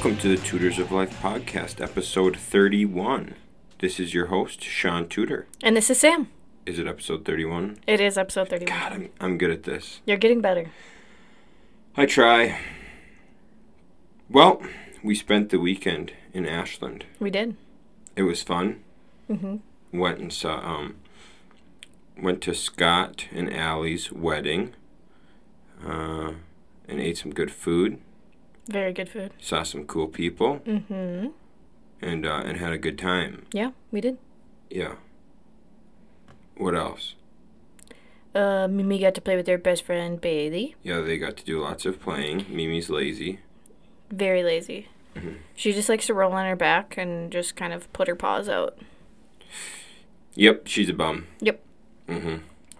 Welcome to the Tutors of Life podcast, episode 31. This is your host, Shaun Tudor. And this is Sam. Is it episode 31? It is episode 31. God, I'm, I'm good at this. You're getting better. I try. Well, we spent the weekend in Ashland. We did. It was fun. Mm-hmm. Went and saw, um, went to Scott and Allie's wedding, uh, and ate some good food. Very good food. Saw some cool people, hmm and uh, and had a good time. Yeah, we did. Yeah. What else? Uh, Mimi got to play with her best friend Bailey. Yeah, they got to do lots of playing. Mimi's lazy. Very lazy. Mhm. She just likes to roll on her back and just kind of put her paws out. Yep, she's a bum. Yep. Mm-hmm.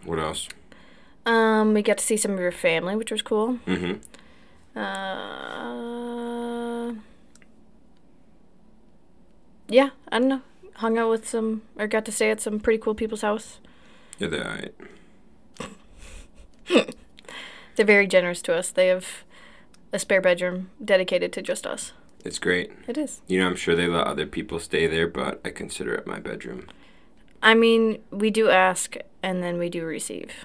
What else? Um, we got to see some of your family, which was cool. Mm-hmm. Uh, yeah, I don't know. Hung out with some, or got to stay at some pretty cool people's house. Yeah, they're alright. They're very generous to us. They have a spare bedroom dedicated to just us. It's great. It is. You know, I'm sure they let other people stay there, but I consider it my bedroom. I mean, we do ask and then we do receive.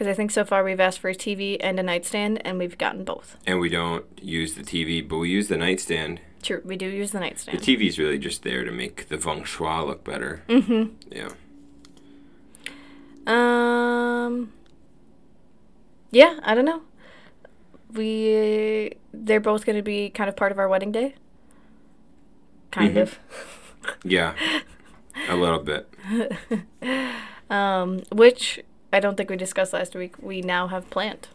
Because I think so far we've asked for a TV and a nightstand and we've gotten both. And we don't use the TV, but we use the nightstand. True, we do use the nightstand. The. TV's really just there to make the feng shui look better. mm-hmm. Yeah. Um. Yeah, I don't know. We they're both going to be kind of part of our wedding day. Kind Mhm. of. Yeah. a little bit. Um, which I don't think we discussed last week. We now have planned,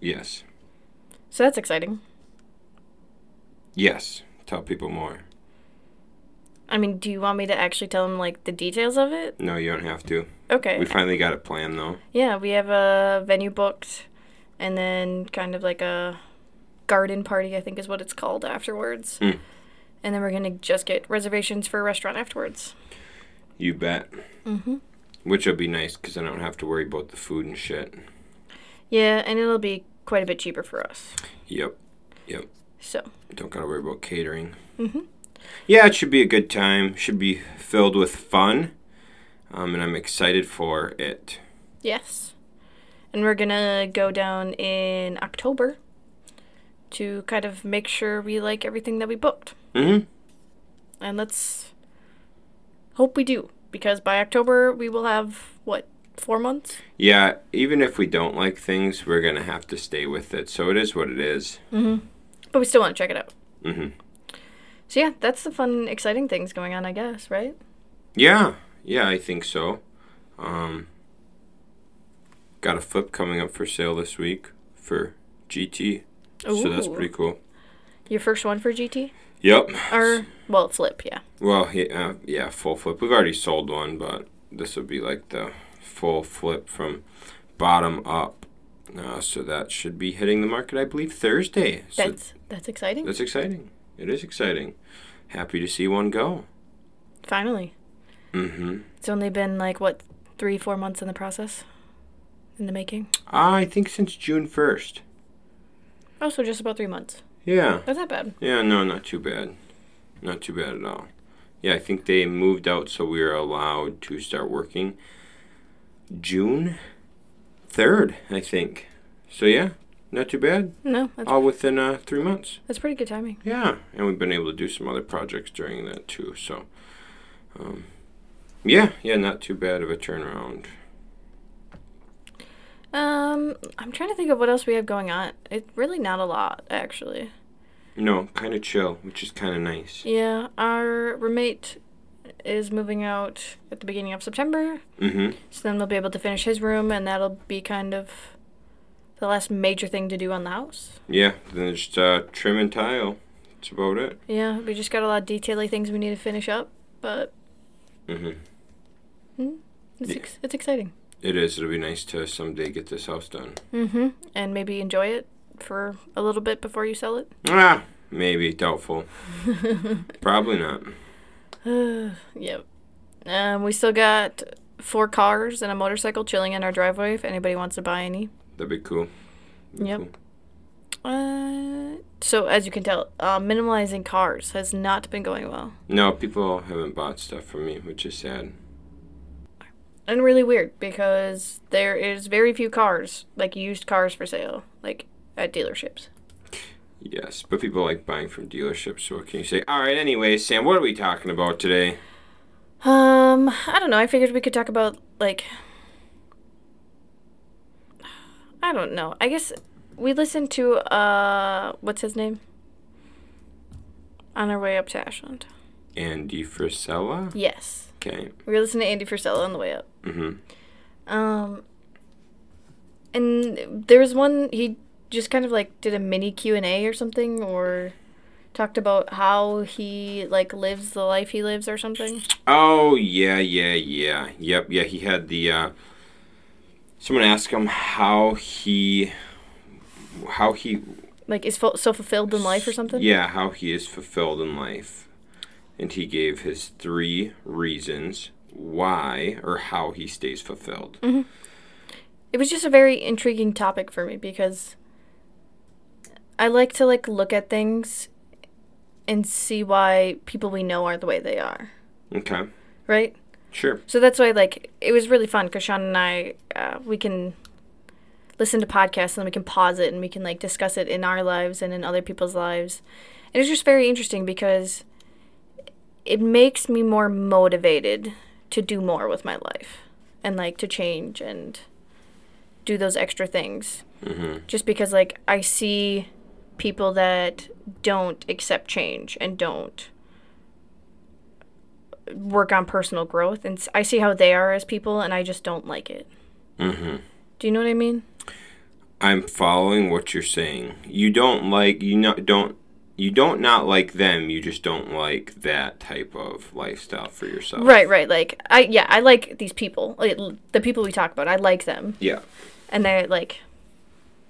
Yes. so that's exciting. Yes. Tell people more. I mean, do you want me to actually tell them like the details of it? No, you don't have to. Okay. We finally got a plan though. Yeah, we have a venue booked, and then kind of like a garden party, I think is what it's called afterwards. Hmm. And then we're gonna just get reservations for a restaurant afterwards. You bet. Mm-hmm. Which will be nice because I don't have to worry about the food and shit. Yeah, and it'll be quite a bit cheaper for us. Yep. Yep. So. Don't gotta worry about catering. Mm-hmm. Yeah, it should be a good time. Should be filled with fun. Um, and I'm excited for it. Yes. And we're gonna go down in October to kind of make sure we like everything that we booked. Mm-hmm. And let's hope we do. Because by October we will have what, four months? Yeah, even if we don't like things, we're gonna have to stay with it. So it is what it is. Mm-hmm. But we still want to check it out. Mm-hmm. So yeah, that's the fun, exciting things going on, I guess, right? Yeah, yeah, I think so. Um, got a flip coming up for sale this week for GT. So that's pretty cool. Your first one for GT? Yep. Or well, flip, yeah. Well, yeah, uh, yeah, full flip. We've already sold one, but this will be like the full flip from bottom up. Uh, so that should be hitting the market, I believe, Thursday. So That's that's exciting. that's exciting. It is exciting. Happy to see one go. Finally, Mm-hmm. it's only been like what three, four months in the process, in the making. I think since June first. Oh, so just about three months. Yeah. That's not bad. Yeah, no, not too bad. Not too bad at all. Yeah, I think they moved out so we were allowed to start working June 3rd, I think. So, yeah, not too bad. No, that's All within uh, three months. that's pretty good timing. Yeah, and we've been able to do some other projects during that too. So, um, yeah, yeah, not too bad of a turnaround. Um, I'm trying to think of what else we have going on. It's really not a lot, actually. No, kind of chill, which is kind of nice. Yeah, our roommate is moving out at the beginning of September, Mm-hmm. so then we'll be able to finish his room, and that'll be kind of the last major thing to do on the house. Yeah, then just uh, trim and tile. That's about it. Yeah, we just got a lot of detaily things we need to finish up, but Mm-hmm. it's Yeah. ex- it's exciting. It is. It'll be nice to someday get this house done. Mm-hmm. And maybe enjoy it for a little bit before you sell it. Ah, maybe doubtful. Probably not. yep. Um, we still got four cars and a motorcycle chilling in our driveway if anybody wants to buy any. That'd be cool. That'd be Yep. cool. Uh, So as you can tell, uh, minimalizing cars has not been going well, No, people haven't bought stuff from me, which is sad. and really weird because there is very few cars, like used cars for sale, like at dealerships. Yes, but people like buying from dealerships. So what can you say? All right. Anyway, Sam, what are we talking about today? Um, I don't know. I figured we could talk about like I don't know. I guess we listened to uh what's his name? On our way up to Ashland. Andy Frisella. Yes. Okay. We were listening to Andy Frisella on the way up. Mhm. Um and there was one he just kind of like did a mini Q&A or something or talked about how he like lives the life he lives or something. Oh yeah, yeah, yeah. Yep, yeah. He had the. uh Someone asked him how he, how he, Like is so fulfilled in life or something? yeah, how he is fulfilled in life, and he gave his three reasons why or how he stays fulfilled. it was just a very intriguing topic for me because I like to like look at things and see why people we know are the way they are, Okay, right? sure. So that's why like it was really fun because Shaun and I uh, we can listen to podcasts and then we can pause it and we can like discuss it in our lives and in other people's lives. And it's just very interesting because it makes me more motivated to do more with my life and like to change and do those extra things. hmm Just because like I see people that don't accept change and don't work on personal growth and I see how they are as people and I just don't like it. hmm Do you know what I mean? I'm following what you're saying. You don't like you not don't you don't not like them. You just don't like that type of lifestyle for yourself. Right, right. Like I yeah, I like these people. Like, the people we talk about, I like them. Yeah. And they're like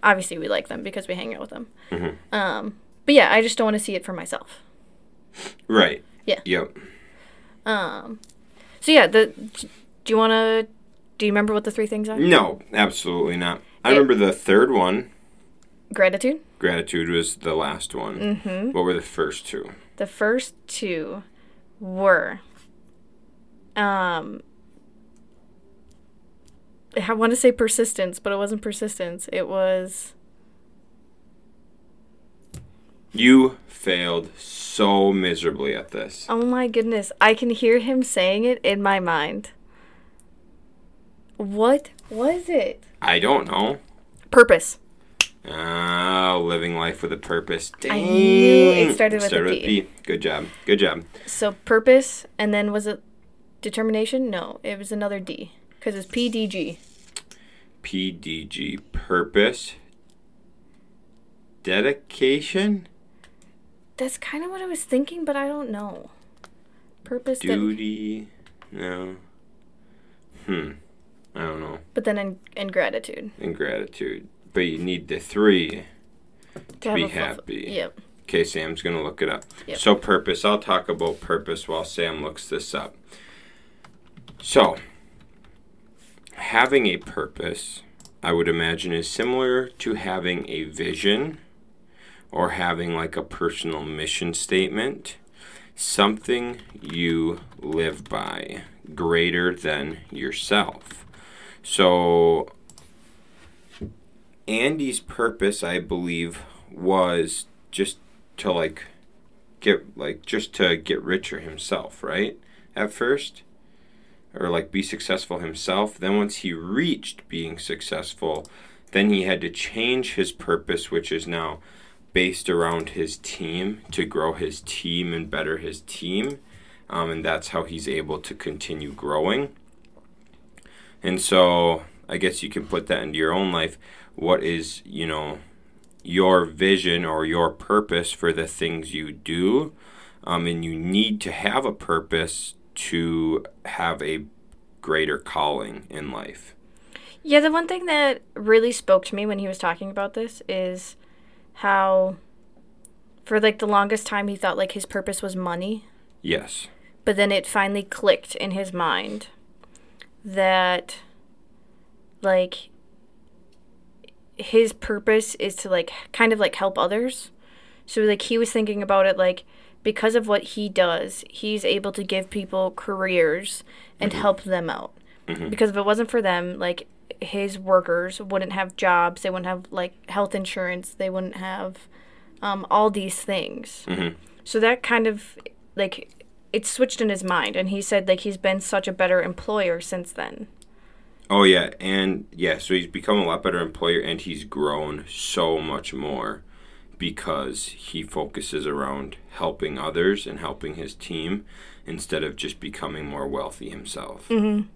obviously we like them because we hang out with them. Mhm. Um but yeah, I just don't want to see it for myself. Right. Yeah. Yep. Um So yeah, the do you want to do you remember what the three things are? No, absolutely not. I It- remember the third one. Gratitude. Gratitude was the last one. Mhm. What were the first two? The first two were um I want to say persistence, but it wasn't persistence. It was You failed so miserably at this. Oh my goodness, I can hear him saying it in my mind. What was it? I don't know. Purpose. Ah, living life with a purpose. Dang. I knew it started with a P. P. Good job. Good job. So purpose, and then was it determination? No, it was another D because it's PDG. PDG. Purpose. Dedication. That's kind of what I was thinking, but I don't know. Purpose, Duty. No. Hmm. I don't know. but then in, in gratitude. And gratitude. But you need the three. To be have a happy. Yep. Okay, Sam's gonna look it up. Yep. So purpose. I'll talk about purpose while Sam looks this up. So, having a purpose, I would imagine, is similar to having a vision or having like a personal mission statement, something you live by, greater than yourself. So, Andy's purpose, I believe, was just to like get like just to get richer himself, right? At first, or like be successful himself. Then once he reached being successful, then he had to change his purpose, which is now based around his team to grow his team and better his team. Um, and that's how he's able to continue growing. And so I guess you can put that into your own life. What is, you know, your vision or your purpose for the things you do? Um, and you need to have a purpose to have a greater calling in life. Yeah, the one thing that really spoke to me when he was talking about this is how for like the longest time he thought like his purpose was money, Yes. but then it finally clicked in his mind that like his purpose is to like kind of like help others. So like he was thinking about it like because of what he does, he's able to give people careers and help them out. Because if it wasn't for them, like his workers wouldn't have jobs, they wouldn't have like health insurance, they wouldn't have um, all these things. Mhm. So that kind of like it switched in his mind, and he said like he's been such a better employer since then. Oh yeah, and yeah, so he's become a lot better employer and he's grown so much more because he focuses around helping others and helping his team instead of just becoming more wealthy himself. Mm-hmm.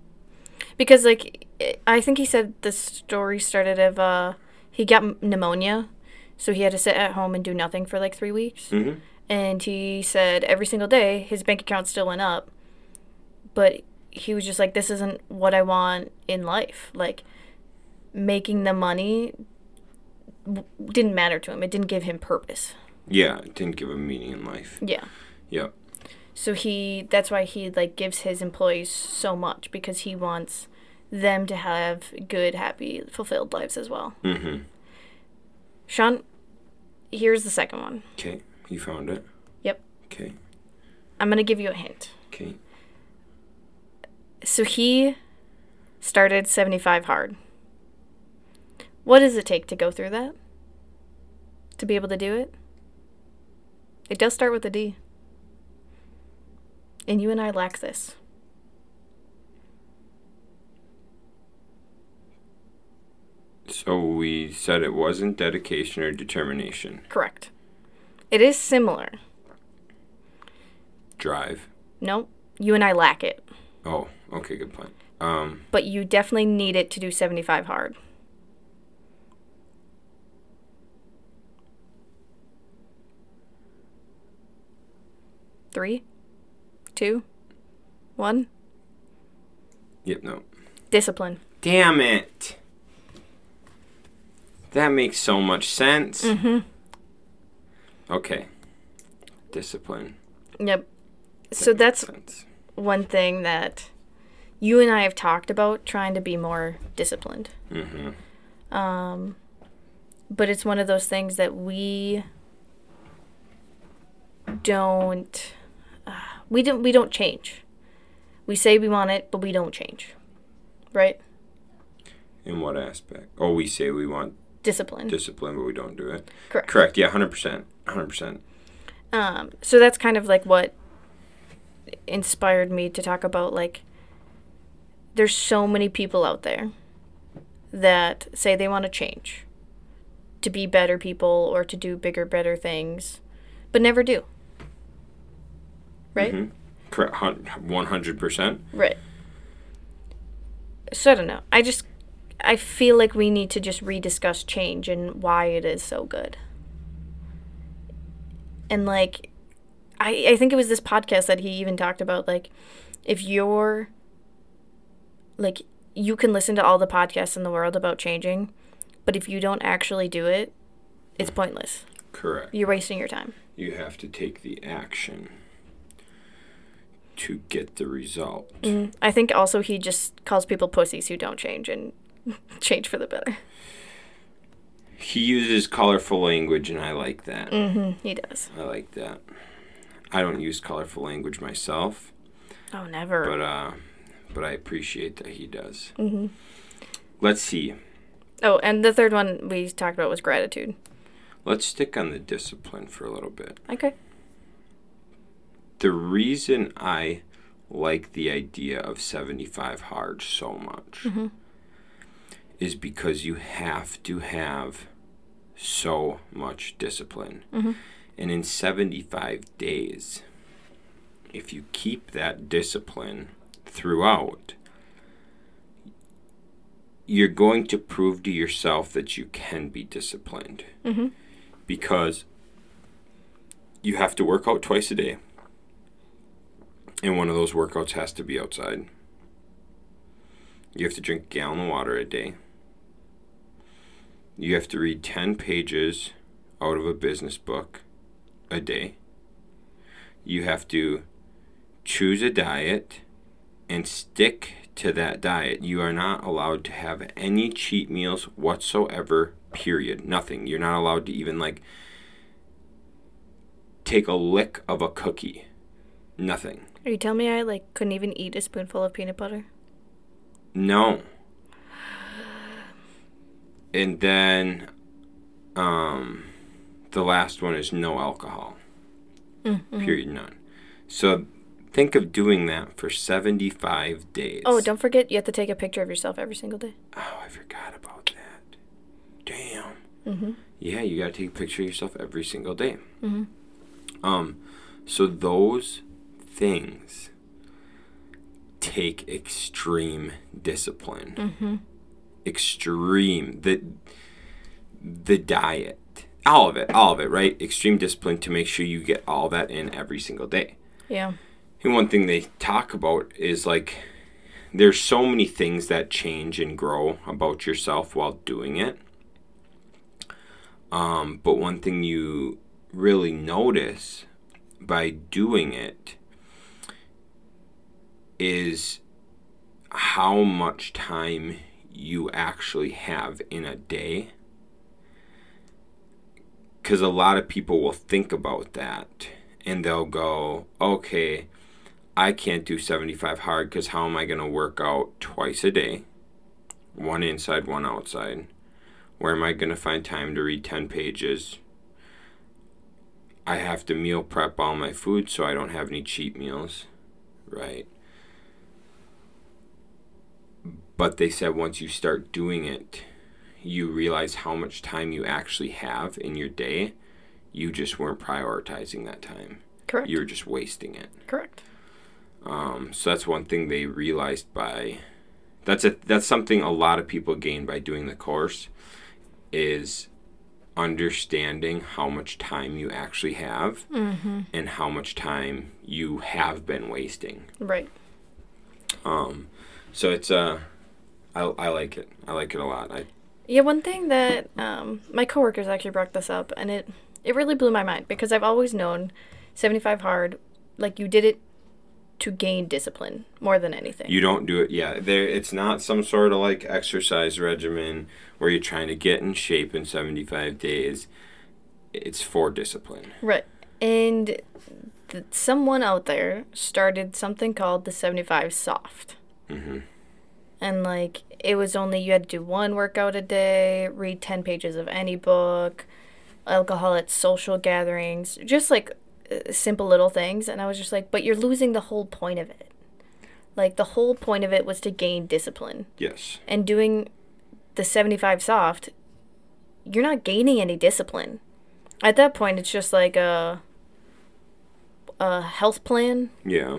because like I think he said the story started of uh he got pneumonia, so he had to sit at home and do nothing for like three weeks. Mhm. And he said every single day his bank account still went up, but he was just like, "This isn't what I want in life." Like making the money didn't matter to him. It didn't give him purpose. Yeah, it didn't give him meaning in life. Yeah. Yep. So he that's why he like gives his employees so much because he wants them to have good, happy, fulfilled lives as well. Mm-hmm. Sean, here's the second one. Okay, you found it. Yep. Okay. I'm going to give you a hint. Okay. So he started 75 hard. What does it take to go through that? To be able to do it? It does start with a D. And you and I lack this. So we said it wasn't dedication or determination. Correct. It is similar. Drive. Nope. You and I lack it. Oh, okay, good point. Um, But you definitely need it to do 75 hard. Three, two, one. yep, no. Discipline. Damn it. That makes so much sense. Mm-hmm. Okay. Discipline. Yep. That So that's sense. one thing that you and I have talked about trying to be more disciplined. Mm-hmm. Um, but it's one of those things that we don't we don't we don't change. We say we want it, but we don't change. Right? In what aspect? Oh, we say we want Discipline. discipline, but we don't do it. Correct. Correct. Yeah, hundred percent. Hundred percent. Um, so that's kind of like what inspired me to talk about like there's so many people out there that say they want to change to be better people or to do bigger better things but never do right Mhm. Correct. One hundred percent. right so i don't know i just i feel like we need to just rediscuss change and why it is so good and like I, I think it was this podcast that he even talked about like if you're like you can listen to all the podcasts in the world about changing but if you don't actually do it it's pointless Correct. you're wasting your time You have to take the action to get the result. Mm, i think also he just calls people pussies who don't change and change for the better He uses colorful language, and I like that. hmm he does I like that. I don't use colorful language myself, oh never but uh, but I appreciate that he does. hmm Let's see. oh and the third one we talked about was gratitude Let's stick on the discipline for a little bit. okay The reason I like the idea of 75 hard so much Mhm. is because you have to have so much discipline. Mhm. And in 75 days, if you keep that discipline throughout, you're going to prove to yourself that you can be disciplined Mhm. because you have to work out twice a day. And one of those workouts has to be outside. You have to drink a gallon of water a day. You have to read 10 pages out of a business book a day. You have to choose a diet and stick to that diet. You are not allowed to have any cheat meals whatsoever, period. Nothing. You're not allowed to even like take a lick of a cookie. Nothing. Are you telling me I like couldn't even eat a spoonful of peanut butter? No. And then um the last one is no alcohol. Mm-hmm. Period none. So think of doing that for 75 days. Oh, don't forget you have to take a picture of yourself every single day. Oh, I forgot about that. Damn. Mm-hmm. Yeah, you gotta take a picture of yourself every single day. Mhm. Um, so those things take extreme discipline. Mm-hmm. Extreme the the diet, all of it, all of it, right? Extreme discipline to make sure you get all that in every single day. Yeah. And one thing they talk about is like there's so many things that change and grow about yourself while doing it. Um, but one thing you really notice by doing it is how much time you actually have in a day. Because a lot of people will think about that and they'll go, okay, I can't do 75 hard because how am I going to work out twice a day? One inside, one outside. Where am I going to find time to read 10 pages? I have to meal prep all my food so I don't have any cheat meals, right? But they said once you start doing it, you realize how much time you actually have in your day. You just weren't prioritizing that time. Correct. You were just wasting it. Correct. Um, so that's one thing they realized by that's a that's something a lot of people gain by doing the course is understanding how much time you actually have Mm-hmm. and how much time you have been wasting. Right. Um, so it's uh, I, I like it. I like it a lot. I Yeah, one thing that um, my coworkers actually brought this up, and it it really blew my mind because I've always known 75 hard, like you did it to gain discipline more than anything. You don't do it, yeah. There, it's not some sort of like exercise regimen where you're trying to get in shape in 75 days. It's for discipline. Right. And th- someone out there started something called the 75 soft. hmm And like it was only you had to do one workout a day, read 10 pages of any book, alcohol at social gatherings, just like uh, simple little things and I was just like, but you're losing the whole point of it. Like the whole point of it was to gain discipline. Yes. And doing the 75 soft, you're not gaining any discipline. At that point it's just like a a health plan. Yeah.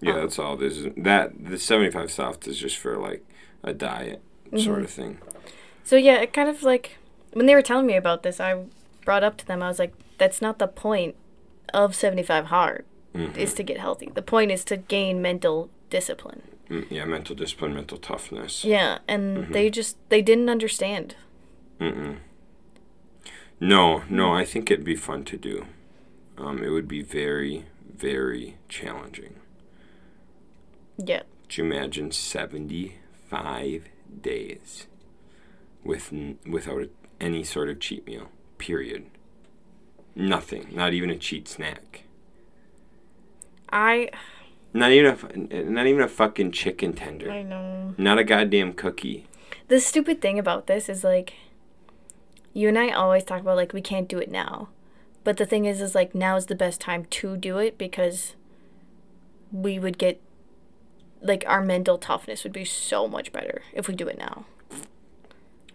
Yeah, Um, that's all it is. That the 75 soft is just for like a diet sort of thing. So yeah, it kind of like when they were telling me about this, I brought up to them. I was like, "That's not the point of seventy five hard. Mhm. Is to get healthy. The point is to gain mental discipline." Mm, Yeah, mental discipline, mental toughness. Yeah, and they just they didn't understand. Mm-mm. No, no, I think it'd be fun to do. Um, it would be very, very challenging. Yeah, Could you imagine 75 days with n- without any sort of cheat meal? Period. Nothing. Not even a cheat snack. I Not even a not even a fucking chicken tender. I know. Not a goddamn cookie. The stupid thing about this is like, you and I always talk about like we can't do it now, but the thing is, is like now is the best time to do it because we would get like our mental toughness would be so much better if we do it now.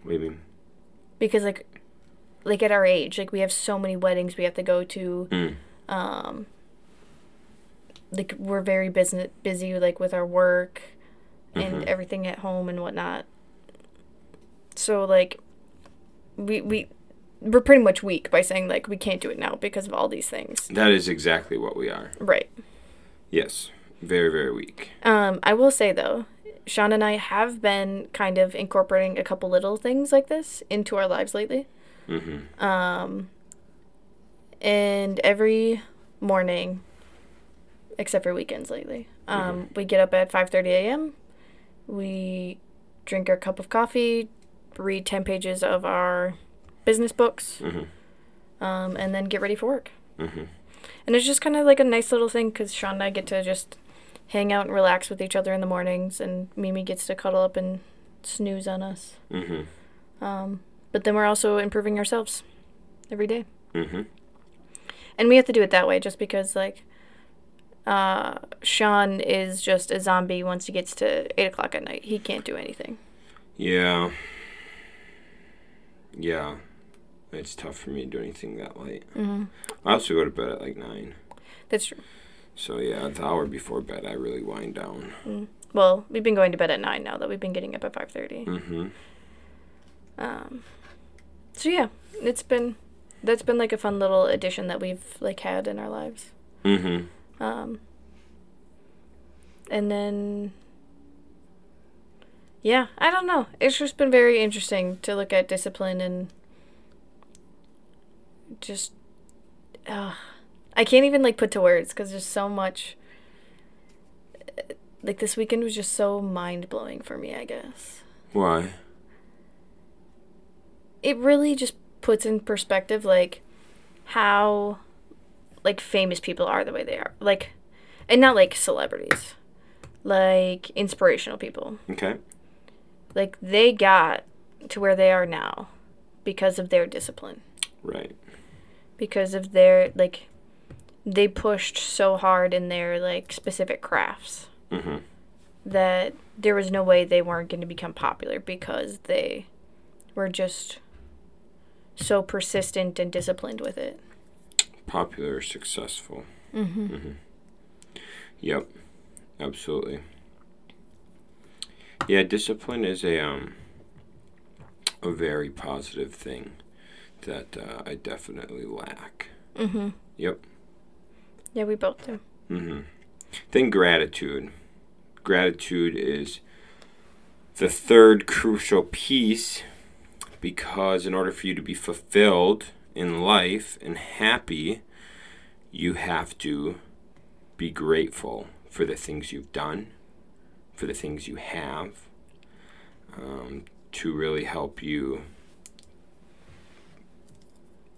What do you mean? because like like at our age like we have so many weddings we have to go to Mm. um like we're very busy busy like with our work and Mhm. everything at home and whatnot so like we we we're pretty much weak by saying like we can't do it now because of all these things That is exactly what we are. right Yes. Very, very weak. um i will say though Shaun and i have been kind of incorporating a couple little things like this into our lives lately Mm-hmm. Um, and every morning, except for weekends lately, um, we get up at 5:30 a.m. We drink our cup of coffee, read 10 pages of our business books, Mm-hmm. um, and then get ready for work. Mm-hmm. And it's just kind of like a nice little thing because Shaun and I get to just hang out and relax with each other in the mornings, and Mimi gets to cuddle up and snooze on us. Mm-hmm. Um, but then we're also improving ourselves every day. Mm-hmm. And we have to do it that way just because, like, uh, Shaun is just a zombie once he gets to 8 o'clock at night. He can't do anything. Yeah. Yeah. It's tough for me to do anything that late. Mm-hmm. I also go to bed at like nine. That's true. So yeah, the hour before bed, I really wind down. Mm. Well, we've been going to bed at 9 now that we've been getting up at 5.30. Mm-hmm. Um, so yeah, it's been, that's been like a fun little addition that we've like had in our lives. Mm-hmm. Um, and then, yeah, I don't know. It's just been very interesting to look at discipline and just, uh, I can't even like put to words because there's so much. Like this weekend was just so mind blowing for me. I guess Why? it really just puts in perspective like how like famous people are the way they are like and not like celebrities like inspirational people Okay. like they got to where they are now because of their discipline Right. because of their like they pushed so hard in their like specific crafts Mm-hmm. that there was no way they weren't going to become popular because they were just so persistent and disciplined with it. Popular, successful. Mm-hmm. Yep. Absolutely. Yeah, discipline is a um a very positive thing that uh, I definitely lack. Mm-hmm. Yep. Yeah, we both do. Mm-hmm. Then gratitude. Gratitude is the third crucial piece because in order for you to be fulfilled in life and happy, you have to be grateful for the things you've done, for the things you have, um, to really help you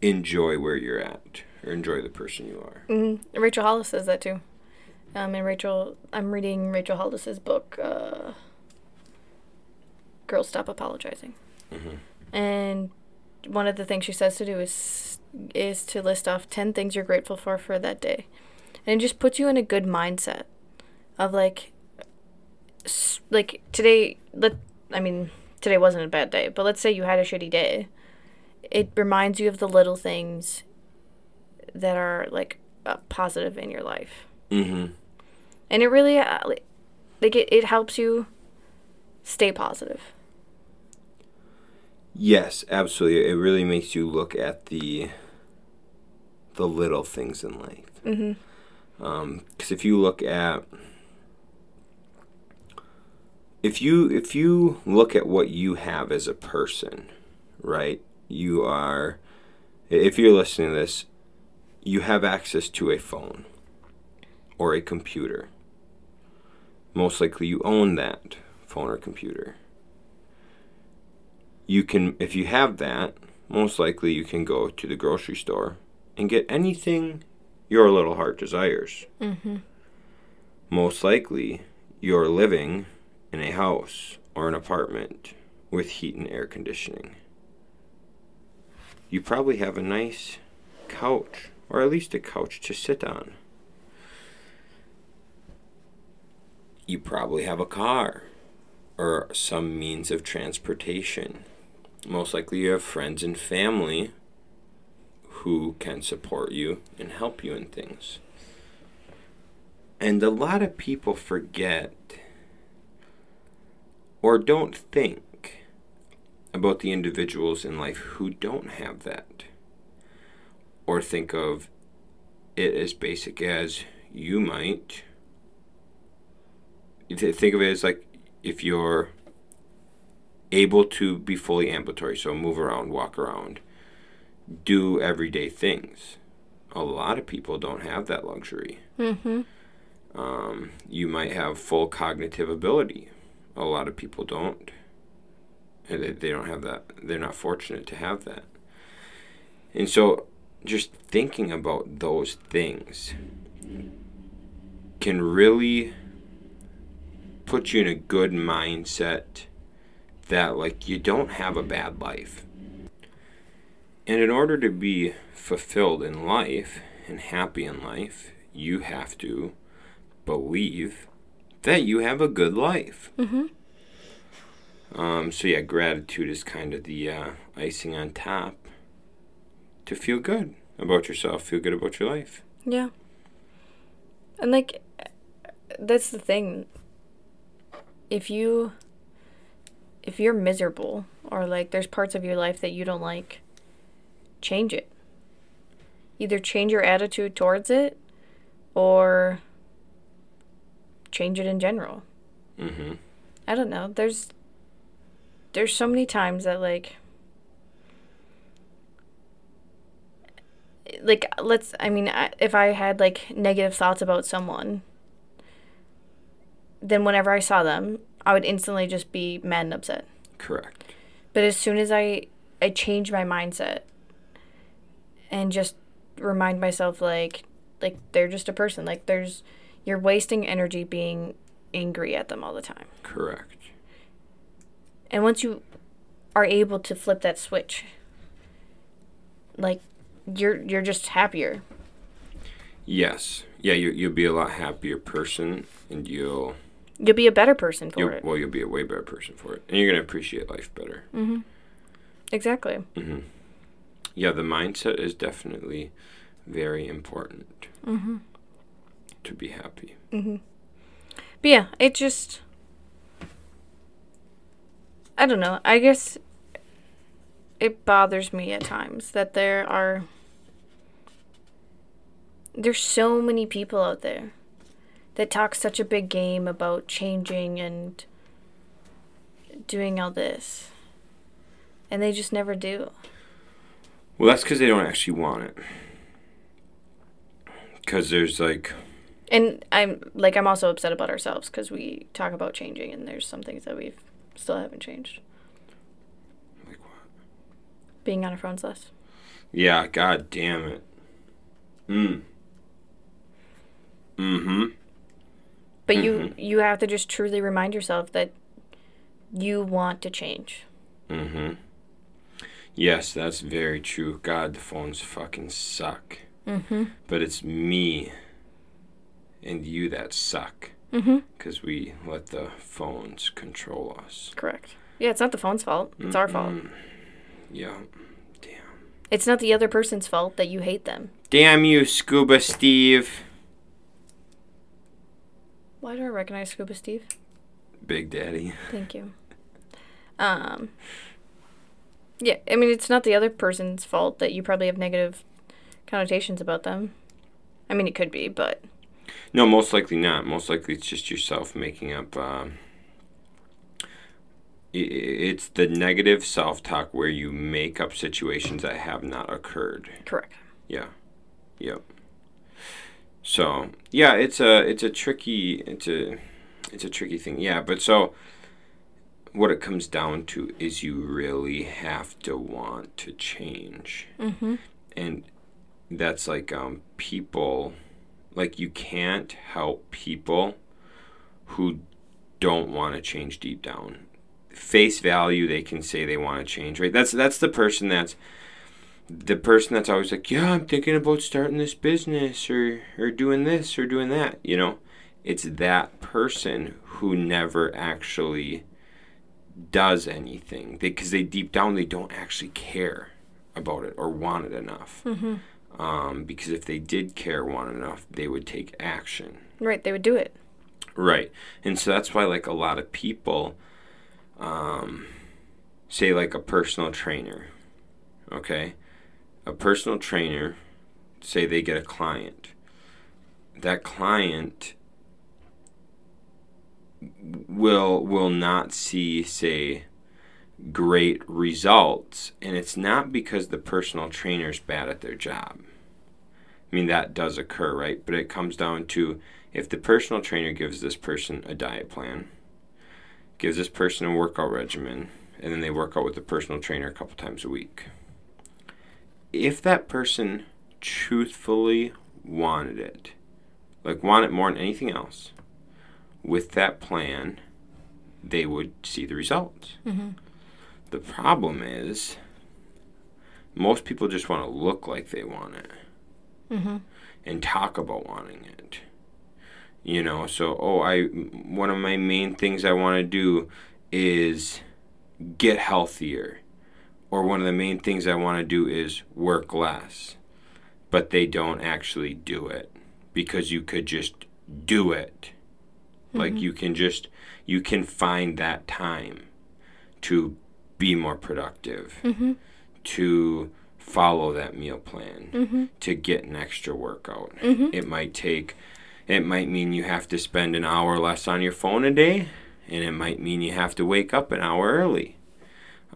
enjoy where you're at or enjoy the person you are. Mm-hmm. Rachel Hollis says that too. Um, and Rachel, I'm reading Rachel Hollis's book, uh, "Girls Stop Apologizing," Mm-hmm. and one of the things she says to do is is to list off ten things you're grateful for for that day, and it just puts you in a good mindset of like, like today. Let I mean today wasn't a bad day, but let's say you had a shitty day. It reminds you of the little things that are like uh, positive in your life Mm-hmm. and it really uh, like it, it helps you stay positive Yes, absolutely. It really makes you look at the the little things in life. mm-hmm Because if you look at if you if you look at what you have as a person, right? You are if you're listening to this, you have access to a phone or a computer. Most likely you own that phone or computer. You can if you have that, most likely you can go to the grocery store and get anything your little heart desires. mm-hmm Most likely, you're living in a house or an apartment with heat and air conditioning. You probably have a nice couch, or at least a couch to sit on. You probably have a car or some means of transportation. Most likely, you have friends and family who can support you and help you in things. And a lot of people forget or don't think about the individuals in life who don't have that. Or think of it as basic as you might. th- Think of it as like if you're able to be fully ambulatory, so move around, walk around, do everyday things. A lot of people don't have that luxury. mm-hmm Um, you might have full cognitive ability. A lot of people don't. And they, they don't have that. They're not fortunate to have that. And so just thinking about those things can really put you in a good mindset that like you don't have a bad life. And in order to be fulfilled in life and happy in life, you have to believe that you have a good life. Mm-hmm. Um, so yeah, gratitude is kind of the uh, icing on top to feel good about yourself, feel good about your life. Yeah. And like that's the thing. If you if you're miserable or like there's parts of your life that you don't like, change it. Either change your attitude towards it or change it in general. Mm-hmm. I don't know. There's there's so many times that like like let's I mean I- if I had like negative thoughts about someone then whenever I saw them I would instantly just be mad and upset. Correct. But as soon as I I change my mindset and just remind myself like like they're just a person like there's you're wasting energy being angry at them all the time. Correct. And once you are able to flip that switch, like you're you're just happier. Yes. Yeah, you, you'll be a lot happier person and you'll, You'll be a better person for it. well you'll be a way better person for it. And you're gonna appreciate life better. Mm-hmm. Exactly. hmm Yeah, the mindset is definitely very important Mm-hmm. to be happy. Mm-hmm. But yeah, it just I don't know. I guess it bothers me at times that there are there's so many people out there that talk such a big game about changing and doing all this. And they just never do. Well, that's because they don't actually want it. Because there's like, And I'm like I'm also upset about ourselves cuz we talk about changing and there's some things that we've still haven't changed. like what? Being on our phones less. Yeah, god damn it. Mm. Mm-hmm. But you you have to just truly remind yourself that you want to change. Mm-hmm. Yes, that's very true. God, the phones fucking suck. Mm-hmm. But it's me and you that suck. Mm-hmm. Because we let the phones control us. Correct. Yeah, it's not the phone's fault. It's our fault. Yeah. Damn. It's not the other person's fault that you hate them. Damn you, Scuba Steve. Why do I recognize Scuba Steve? Big Daddy. Thank you. Um. Yeah, I mean it's not the other person's fault that you probably have negative connotations about them. I mean it could be, but No, most likely not. Most likely it's just yourself making up. Um, i- it's the negative self talk where you make up situations that have not occurred. correct. Yeah. Yep. So yeah, it's a it's a tricky it's a it's a tricky thing. Yeah, but so what it comes down to is you really have to want to change Mm-hmm. and that's like um people like you can't help people who don't want to change deep down face value they can say they want to change right that's that's the person that's the person that's always like yeah i'm thinking about starting this business or or doing this or doing that you know? It's that person who never actually does anything. Because they, deep down they don't actually care about it or want it enough. Mm-hmm. um, because if they did care want enough they would take action. Right, they would do it. right. And so that's why like a lot of people um, say like a personal trainer okay a personal trainer say they get a client that client will will not see say great results. And it's not because the personal trainer's bad at their job. I mean that does occur right? But it comes down to if the personal trainer gives this person a diet plan gives this person a workout regimen and then they work out with the personal trainer a couple times a week if that person truthfully wanted it, like wanted more than anything else, with that plan, they would see the results. Mm-hmm. The problem is, most people just want to look like they want it Mm-hmm. and talk about wanting it. You know, so oh, I one of my main things I want to do is get healthier, or one of the main things I want to do is work less, but they don't actually do it because you could just do it. Like you can just you can find that time to be more productive, Mm-hmm. to follow that meal plan Mm-hmm. to get an extra workout. Mhm. It might take, it might mean you have to spend an hour less on your phone a day, and it might mean you have to wake up an hour early.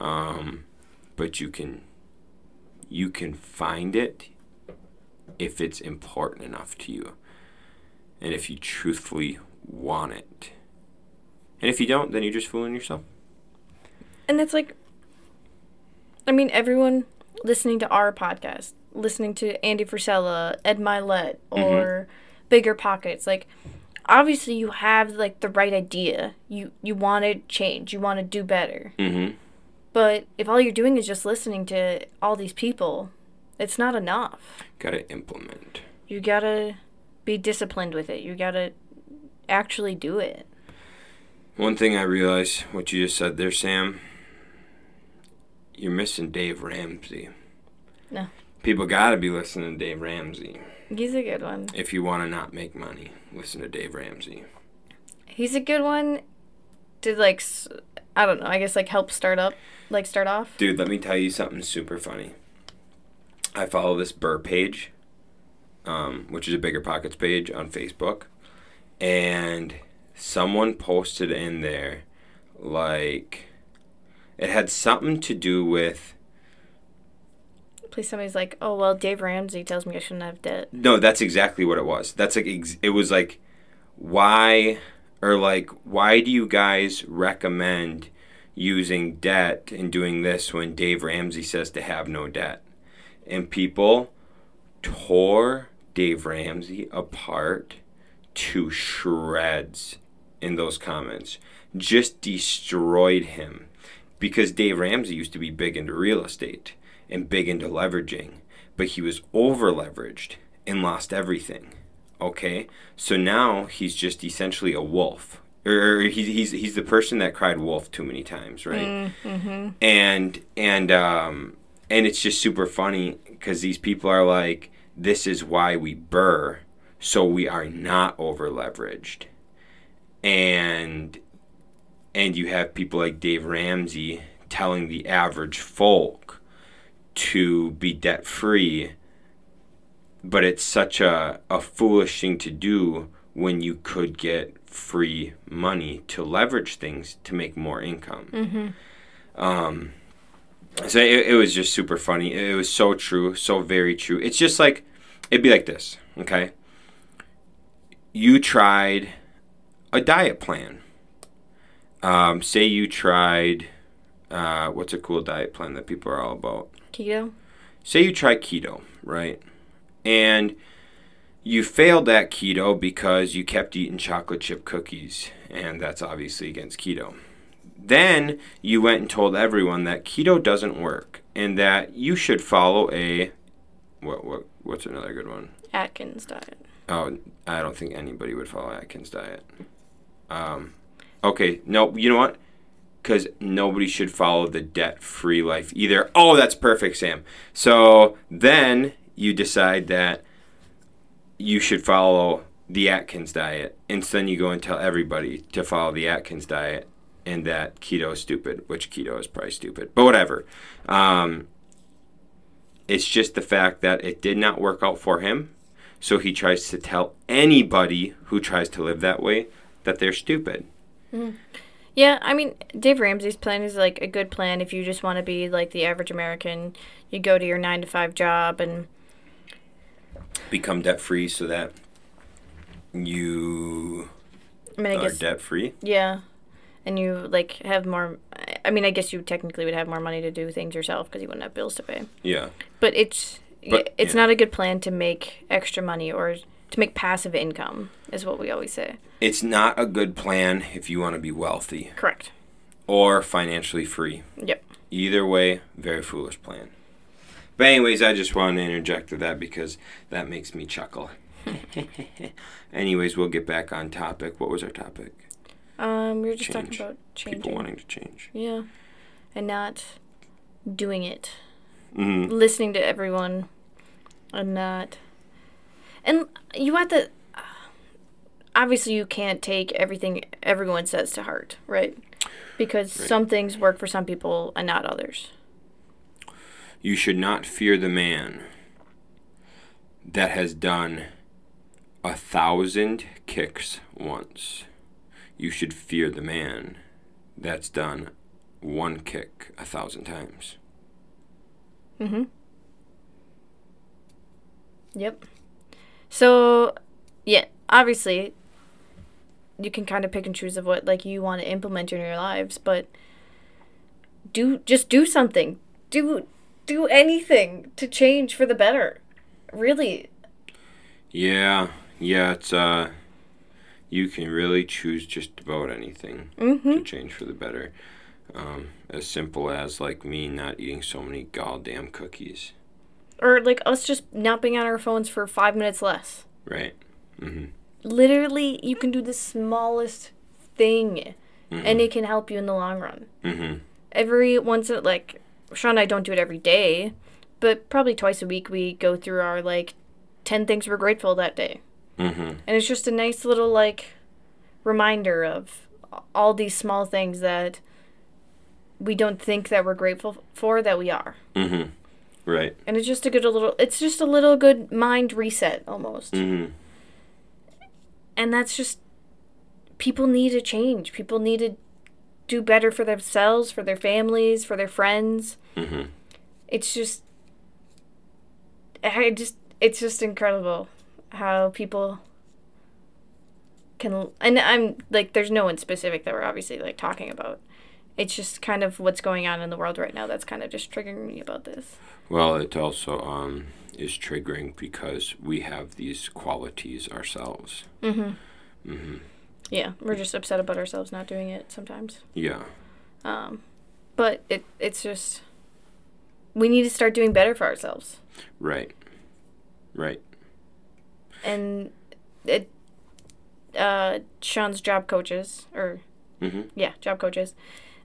Um, but you can, you can find it if it's important enough to you, and if you truthfully want it. And if you don't, then you're just fooling yourself. And it's like, I mean, everyone listening to our podcast, listening to Andy Frisella, Ed Mylett, or Bigger Pockets, like, obviously you have like the right idea. You you want to change. You want to do better. Mm-hmm. But if all you're doing is just listening to all these people, it's not enough. Gotta implement. You gotta be disciplined with it. You gotta actually do it. One thing I realized, what you just said there, Sam, you're missing Dave Ramsey. No. People gotta be listening to Dave Ramsey. He's a good one. If you wanna not make money, listen to Dave Ramsey. He's a good one to like I don't know, I guess like help start up, like start off. Dude, let me tell you something super funny. I follow this BRRRR page, um, which is a Bigger Pockets page on Facebook, and someone posted in there like it had something to do with Please somebody's like, "Oh, well, Dave Ramsey tells me I shouldn't have debt." No, that's exactly what it was. That's like ex- it was like why or like why do you guys recommend using debt and doing this when Dave Ramsey says to have no debt? And people tore Dave Ramsey apart to shreds in those comments. Just destroyed him because Dave Ramsey used to be big into real estate and big into leveraging, but he was over leveraged and lost everything. Okay, so now he's just essentially a wolf, or he's he's he's the person that cried wolf too many times, right? Mm-hmm. and and um and it's just super funny because these people are like this is why we burr so we are not over leveraged and and you have people like dave ramsey telling the average folk to be debt free but it's such a, a foolish thing to do when you could get free money to leverage things to make more income Mm-hmm. um, so it, it was just super funny. It was so true, so very true. It's just like it'd be like this, okay? You tried a diet plan. Um, say you tried uh, what's a cool diet plan that people are all about? Keto. Say you try keto, right? And you failed that keto because you kept eating chocolate chip cookies, and that's obviously against keto. Then you went and told everyone that keto doesn't work and that you should follow a what what what's another good one? Atkins diet. Oh, I don't think anybody would follow Atkins diet. Um, okay, no, you know what? Because nobody should follow the debt-free life either. Oh, that's perfect, Sam. So then you decide that you should follow the Atkins diet, and then you go and tell everybody to follow the Atkins diet, and that keto is stupid, which keto is probably stupid, but whatever. Um, it's just the fact that it did not work out for him. So he tries to tell anybody who tries to live that way that they're stupid. Yeah, I mean, Dave Ramsey's plan is like a good plan if you just want to be like the average American. You go to your nine to five job and Become debt free so that you I mean, I are guess debt free. yeah, and you like have more. I- mean, I guess you technically would have more money to do things yourself because you wouldn't have bills to pay. Yeah. But it's But, it's yeah. not a good plan to make extra money or to make passive income, is what we always say. It's not a good plan if you want to be wealthy Correct. or financially free. Yep. Either way, very foolish plan. But anyways, I just wanted to interject with that because that makes me chuckle. anyways, we'll get back on topic. What was our topic? Um, we were just Change. talking about changing. People wanting to change. Yeah. And not doing it. hmm Listening to everyone and not. And you have to. Obviously, you can't take everything everyone says to heart, right? Because Right. some things work for some people and not others. You should not fear the man that has done a thousand kicks once. You should fear the man that's done one kick a thousand times. Mm-hmm. Yep. So, yeah, obviously, you can kind of pick and choose of what like you want to implement in your lives, but do just do something. Do do anything to change for the better. Really. Yeah, yeah, it's uh you can really choose just about anything Mm-hmm. to change for the better. Um, as simple as like me not eating so many goddamn cookies, Or like us just not being on our phones for five minutes less. right? Mm-hmm. Literally, you can do the smallest thing, and it can help you in the long run. Mm-hmm. every once in like Shaun and I don't do it every day, but probably twice a week we go through our like ten things we're grateful that day. Mm-hmm. And it's just a nice little like reminder of all these small things that we don't think that we're grateful for that we are. Mm-hmm. Right. And it's just a good little it's just a little good mind reset almost. Mm-hmm. And that's just people need a change. People need to do better for themselves, for their families, for their friends. Mm-hmm. it's just I just it's just incredible how people can and I'm like there's no one specific that we're obviously like talking about. It's just kind of what's going on in the world right now that's kind of just triggering me about this. Well, it also um, is triggering because we have these qualities ourselves. Mhm. Mm-hmm. Yeah, we're just upset about ourselves not doing it sometimes. Yeah. Um but it it's just we need to start doing better for ourselves. Right. Right. And it uh Shaun's job coaches or Mm-hmm. yeah, job coaches.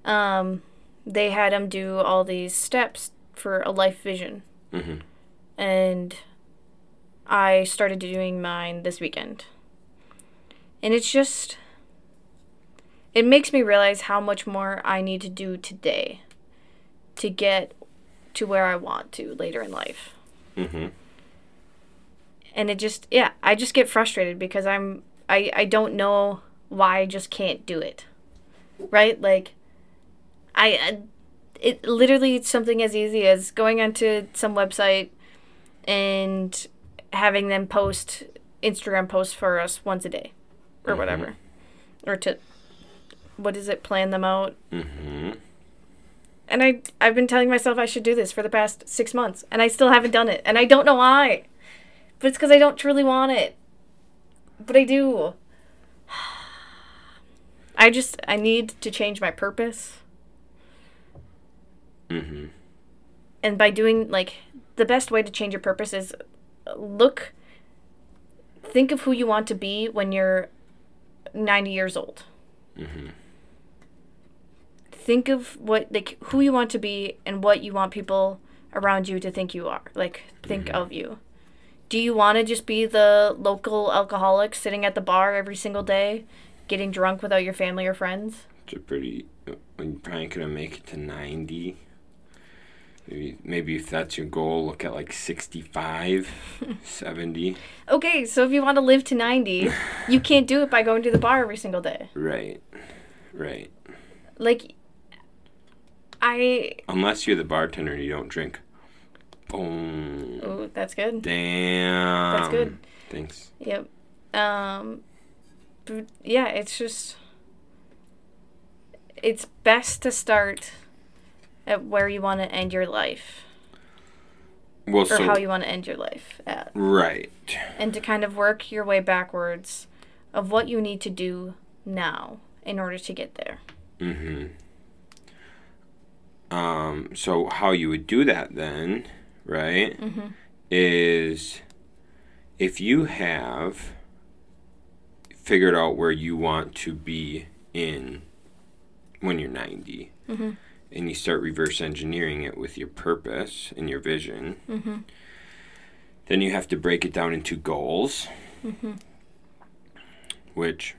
Um, they had him do all these steps for a life vision, Mm-hmm. and I started doing mine this weekend. And it's just, it makes me realize how much more I need to do today to get to where I want to later in life. Mm-hmm. And it just, yeah, I just get frustrated because I'm, I, I don't know why I just can't do it. Right? Like, I, I it literally it's something as easy as going onto some website and having them post Instagram posts for us once a day or Mhm. whatever. Or to what is it, plan them out. Mm-hmm. And I I've been telling myself I should do this for the past 6 months and I still haven't done it. And I don't know why. But it's cuz I don't truly want it. But I do. I just I need to change my purpose. Mm-hmm. and by doing like the best way to change your purpose is look think of who you want to be when you're 90 years old Mm-hmm. think of what like who you want to be and what you want people around you to think you are like think of you do you want to just be the local alcoholic sitting at the bar every single day getting drunk without your family or friends It's a pretty. You're probably gonna make it to ninety. Maybe, maybe if that's your goal, look at like 65, 70. okay so if you want to live to 90 you can't do it by going to the bar every single day Right. Right. like i Unless you're the bartender and you don't drink. Boom. Ooh, that's good. Damn. That's good. Thanks. Yep. Um, but yeah, it's just it's best to start at where you want to end your life Well, or so how you want to end your life at right. and to kind of work your way backwards of what you need to do now in order to get there. Mm-hmm. Um, so how you would do that then, right, Mhm. is if you have figured out where you want to be in when you're 90 Mhm. And you start reverse engineering it with your purpose and your vision, Mhm. then you have to break it down into goals, Mhm. which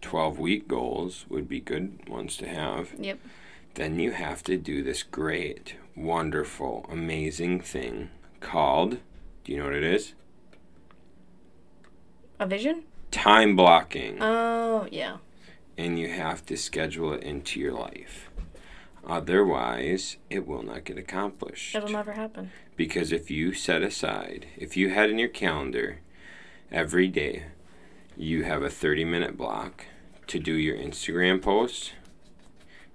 12 week goals would be good ones to have. Yep. then you have to do this great, wonderful, amazing thing called do you know what it is? A vision? Time blocking. Oh, yeah. and you have to schedule it into your life. Otherwise, it will not get accomplished. It'll never happen. Because if you set aside, if you had in your calendar every day, you have a 30 minute block to do your Instagram post,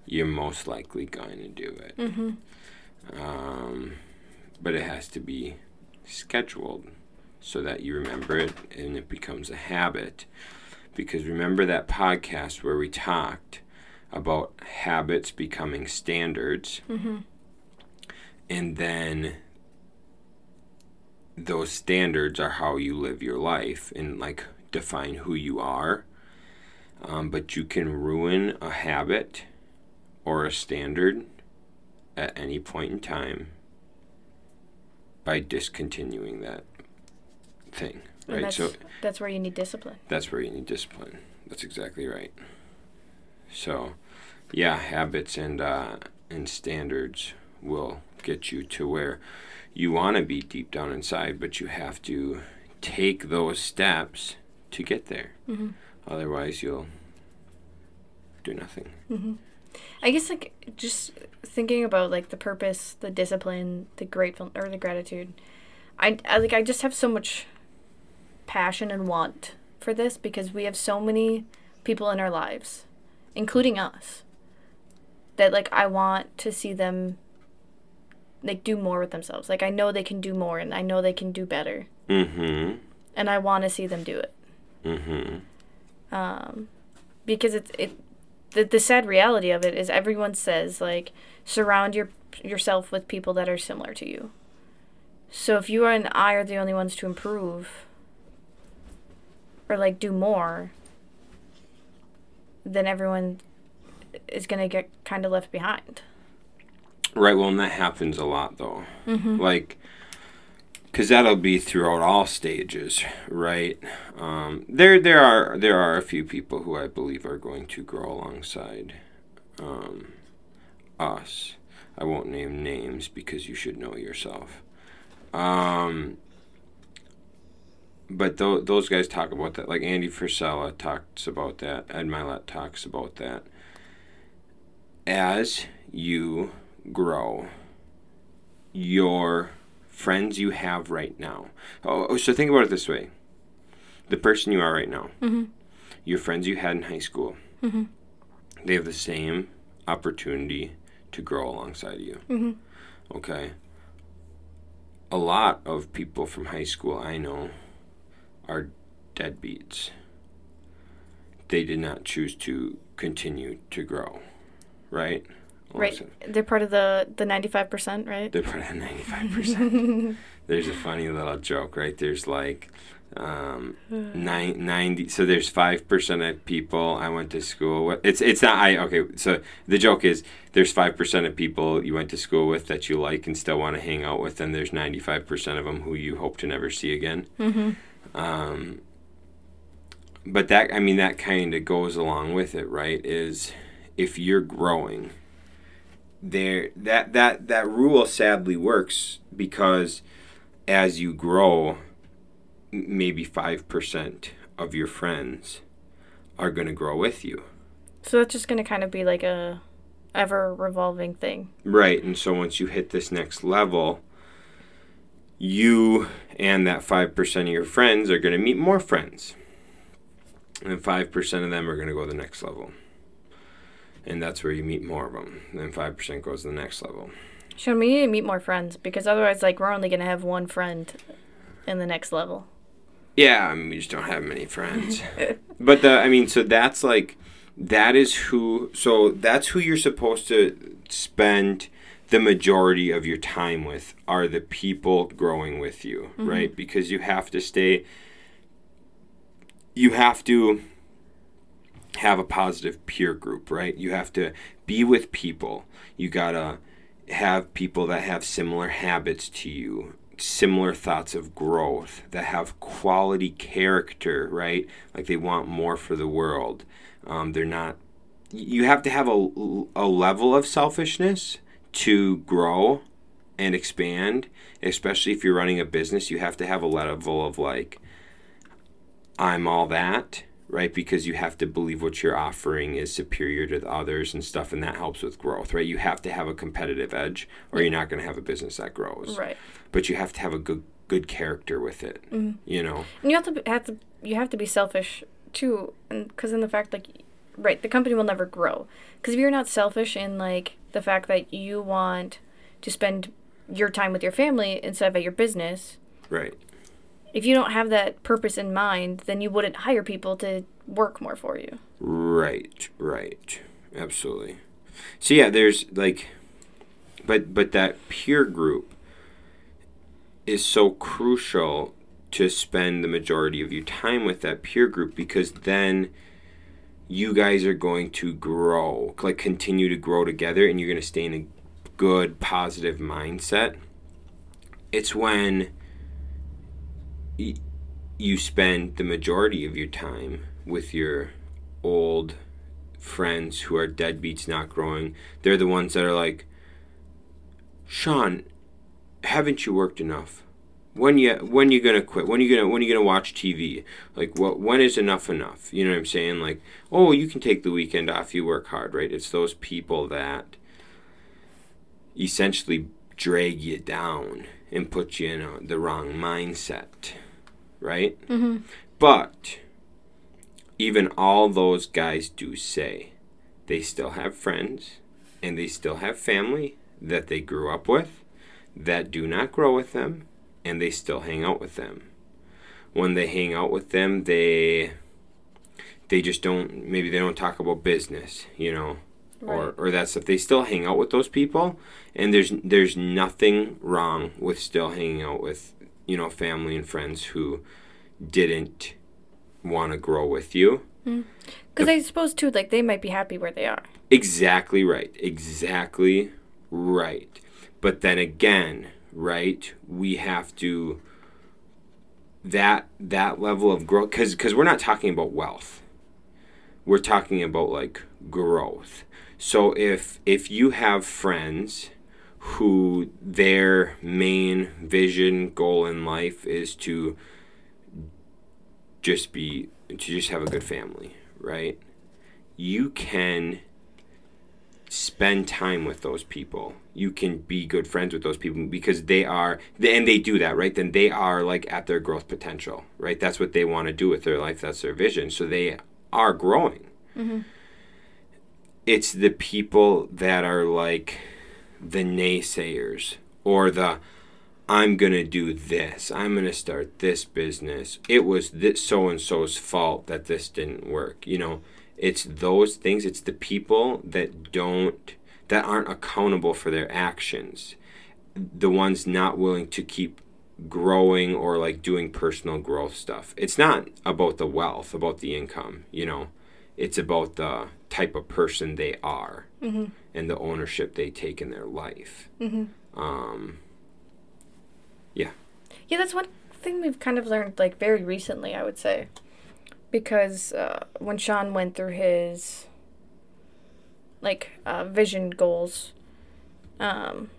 you're most likely going to do it. Mhm. Um, but it has to be scheduled so that you remember it and it becomes a habit. Because remember that podcast where we talked about habits becoming standards, Mhm. and then those standards are how you live your life and like define who you are. Um, but you can ruin a habit or a standard at any point in time by discontinuing that thing. Right? that's, So that's where you need discipline. that's where you need discipline. That's exactly right. So, yeah, habits and uh, and standards will get you to where you want to be deep down inside, but you have to take those steps to get there. Mhm. Otherwise, you'll do nothing. hmm I guess like just thinking about like the purpose, the discipline, the grateful or the gratitude. I, I like I just have so much passion and want for this because we have so many people in our lives, including us, that like I want to see them like do more with themselves. Like I know they can do more and I know they can do better Mm-hmm. and I want to see them do it. Mm-hmm. um, because it's it the, the sad reality of it is everyone says like surround your yourself with people that are similar to you so if you and i are the only ones to improve or like do more then everyone is gonna get kind of left behind Right. Well, and that happens a lot, though. mm-hmm. like because that'll be throughout all stages right um, there there are there are a few people who i believe are going to grow alongside um, us i won't name names because you should know yourself um, but th- those guys talk about that like andy frisella talks about that Ed Mylett talks about that as you grow your friends you have right now. Oh, oh, so think about it this way: the person you are right now, Mm-hmm. your friends you had in high school, Mhm. they have the same opportunity to grow alongside you. Mhm. Okay. A lot of people from high school I know are deadbeats. They did not choose to continue to grow, right? right they're part of the the 95% right They're part of the ninety-five percent. There's a funny little joke, right? There's like um, nine, 90 So there's five percent of people I went to school with. It's it's not I okay. So the joke is there's five percent of people you went to school with that you like and still want to hang out with, and there's ninety-five percent of them who you hope to never see again. mm-hmm. Um, but that I mean that kind of goes along with it, right? Is if you're growing, there that that that rule sadly works because as you grow, maybe five percent of your friends are going to grow with you, so that's just gonna kind of be like a ever revolving thing right? And so once you hit this next level. You and that 5% of your friends are going to meet more friends. and 5% of them are going to go to the next level. and that's where you meet more of them. Then five percent goes to the next level. Shaun, we need to meet more friends because otherwise, like, we're only gonna have one friend in the next level. Yeah, I mean, we just don't have many friends. but the, I mean, so that's like, that is who. So that's who you're supposed to spend the majority of your time with are the people growing with you, right? Because you have to stay. You have to have a positive peer group, right? You have to be with people. You gotta have people that have similar habits to you, similar thoughts of growth, that have quality character, right? Like they want more for the world. Um, they're not. You have to have a, a level of selfishness to grow and expand, especially if you're running a business. You have to have a level of like, I'm all that, right? Because you have to believe what you're offering is superior to the others and stuff, and that helps with growth, right? You have to have a competitive edge, or you're not going to have a business that grows. Right. But you have to have a good good character with it, mm-hmm. you know. And you have to be- have to you have to be selfish too, and because in the fact like, right, the company will never grow because if you're not selfish in like the fact that you want to spend your time with your family instead of at your business, Right. if you don't have that purpose in mind, then you wouldn't hire people to work more for you. Right, right. Absolutely. So yeah, there's like but but that peer group is so crucial to spend the majority of your time with that peer group because then you guys are going to grow, like continue to grow together and you're going to stay in a good positive mindset. It's when y- you spend the majority of your time with your old friends who are deadbeats not growing. They're the ones that are like, Shaun, haven't you worked enough? When you when you gonna quit? When you gonna when you gonna watch TV? Like what? When is enough enough? You know what I'm saying? Like oh, you can take the weekend off. You work hard, right? It's those people that essentially drag you down and put you in a, the wrong mindset, right? Mm-hmm. But even all those guys do say they still have friends and they still have family that they grew up with that do not grow with them and they still hang out with them. When they hang out with them, they they just don't maybe they don't talk about business, you know, or Right. or that stuff. They still hang out with those people and there's there's nothing wrong with still hanging out with, you know, family and friends who didn't want to grow with you. Hmm. Because I suppose too, like they might be happy where they are. Exactly right. Exactly right. But then again, right, we have to that that level of growth cuz cuz we're not talking about wealth. We're talking about like growth. So if if you have friends who their main vision goal in life is to just be to just have a good family, right? You can spend time with those people. You can be good friends with those people because they are and they do that, right? Then they are like at their growth potential, right? That's what they want to do with their life. That's their vision. So they are growing. Mm-hmm. It's the people that are like the naysayers or the I'm going to do this. I'm going to start this business. It was this so and so's fault that this didn't work. You know, it's those things. It's the people that don't, that aren't accountable for their actions. The ones not willing to keep growing or like doing personal growth stuff. It's not about the wealth, about the income, you know, it's about the type of person they are and the ownership they take in their life. Um, yeah. Yeah, that's one thing we've kind of learned like very recently, I would say, because uh, when Shaun went through his like uh, vision goals, um,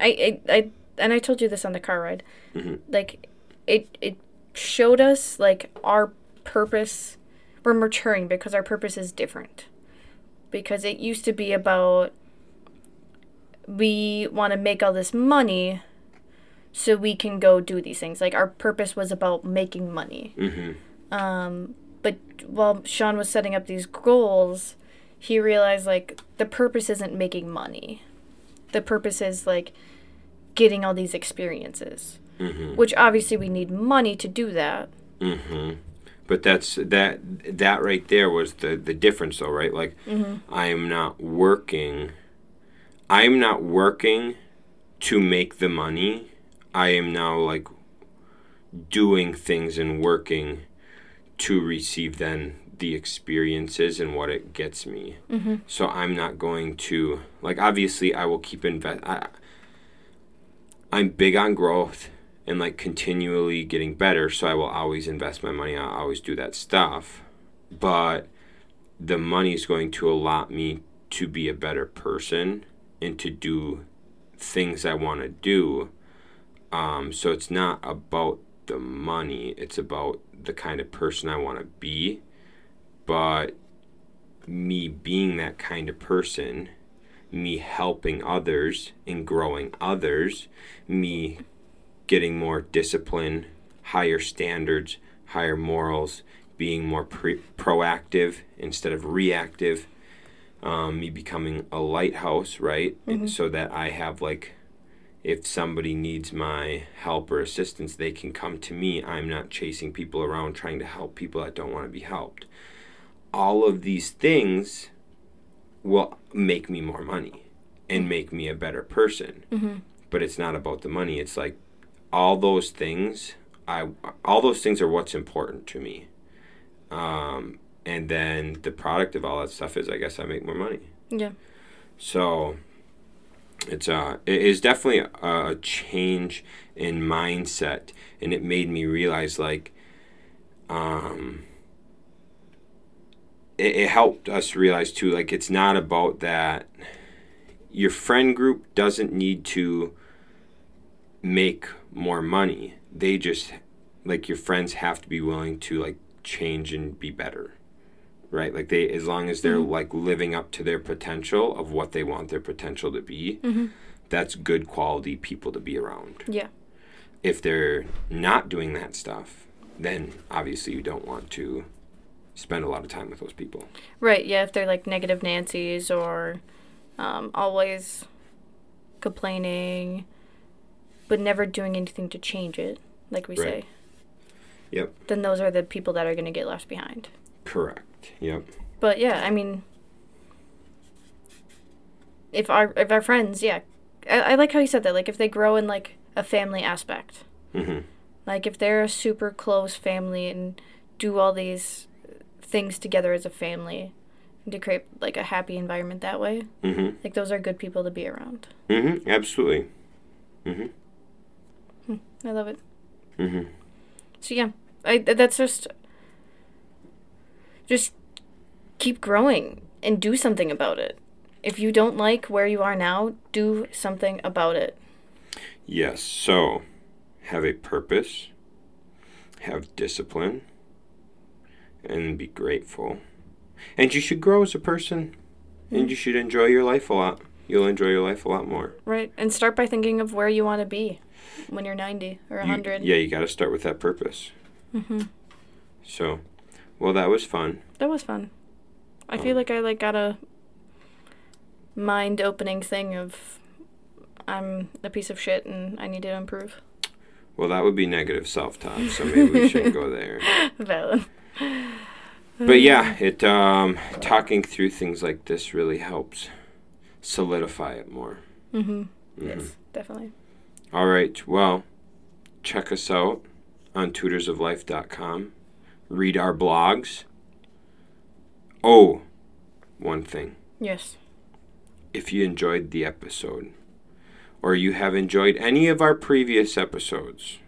I, I I and I told you this on the car ride, Mhm. like it it showed us like our purpose. We're maturing because our purpose is different. Because it used to be about we want to make all this money so we can go do these things. Like our purpose was about making money. hmm Um, but while Shaun was setting up these goals, he realized like the purpose isn't making money. The purpose is like getting all these experiences. Mm-hmm. Which obviously we need money to do that. Mm-hmm. But that's that that right there was the the difference though, right? Like I am not working I am not working to make the money. I am now like doing things and working to receive then the experiences and what it gets me. Mm-hmm. So I'm not going to like obviously I will keep invest I I'm big on growth and like continually getting better, so I will always invest my money, I'll always do that stuff. But the money is going to allow me to be a better person and to do things I want to do. Um, so it's not about the money, it's about the kind of person I want to be. But me being that kind of person, me helping others and growing others, me getting more discipline, higher standards, higher morals, being more pre- proactive instead of reactive, um, me becoming a lighthouse, right? And so that I have like, if somebody needs my help or assistance, they can come to me. I'm not chasing people around trying to help people that don't want to be helped. All of these things will make me more money and make me a better person. Mm-hmm. But it's not about the money. It's like all those things. I all those things are what's important to me. Um, and then the product of all that stuff is, I guess, I make more money. Yeah. So it's uh it is definitely a, change in mindset and it made me realize like um it, it helped us realize too like it's not about that your friend group doesn't need to make more money. They just like your friends have to be willing to like change and be better right like they as long as they're Mhm. like living up to their potential of what they want their potential to be Mm-hmm. that's good quality people to be around Yeah. if they're not doing that stuff then obviously you don't want to spend a lot of time with those people Right. Yeah. If they're like negative Nancy's or um, always complaining, but never doing anything to change it, like we Right. say. Yep. Then those are the people that are going to get left behind. correct yep But yeah, I mean, if our if our friends, yeah, I, I like how you said that. Like if they grow in like a family aspect, mm-hmm. like if they're a super close family and do all these things together as a family, to create like a happy environment that way, Mm-hmm. like those are good people to be around. Mm-hmm. Absolutely. Mm-hmm. I love it. Mm-hmm. So yeah, I that's just just keep growing and do something about it. If you don't like where you are now, do something about it. Yes. So, have a purpose, have discipline, and be grateful. And you should grow as a person, and you should enjoy your life a lot. You'll enjoy your life a lot more. Right. And start by thinking of where you want to be when you're 90 or You- 100. yeah, you got to start with that purpose. hmm So, well, that was fun. That was fun. I feel like I like got a mind opening thing of I'm a piece of shit and I need to improve. Well, that would be negative self-talk, so maybe we shouldn't go there. Valid. But yeah, it um, talking through things like this really helps solidify it more. Mm-hmm. Mhm. Yes, definitely. All right. Well, check us out on tudorsoflife.com. Read our blogs. Oh, one thing. Yes. If you enjoyed the episode, or you have enjoyed any of our previous episodes,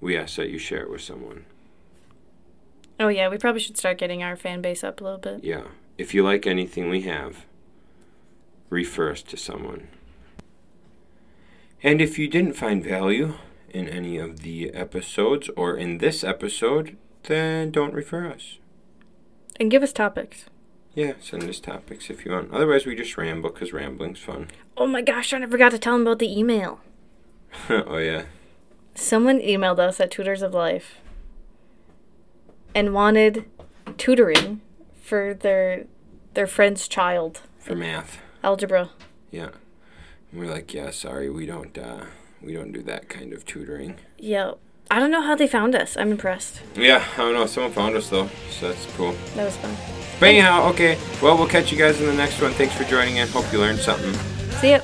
we ask that you share it with someone. Oh yeah, we probably should start getting our fan base up a little bit. Yeah. If you like anything we have, refer us to someone. And if you didn't find value in any of the episodes or in this episode, then don't refer us. And give us topics. Yeah, send us topics if you want. Otherwise, we just ramble because rambling's fun. Oh my gosh, I forgot to tell them about the email. oh, yeah. Someone emailed us at Tutors of Life and wanted tutoring for their their friend's child. for math. Algebra. Yeah. And we're like, yeah, sorry, we don't uh, we don't do that kind of tutoring. Yeah. I don't know how they found us. I'm impressed. Yeah, I don't know. Someone found us though, so that's cool. That was fun. But anyhow, okay. Well, we'll catch you guys in the next one. Thanks for joining in. Hope you learned something. See ya.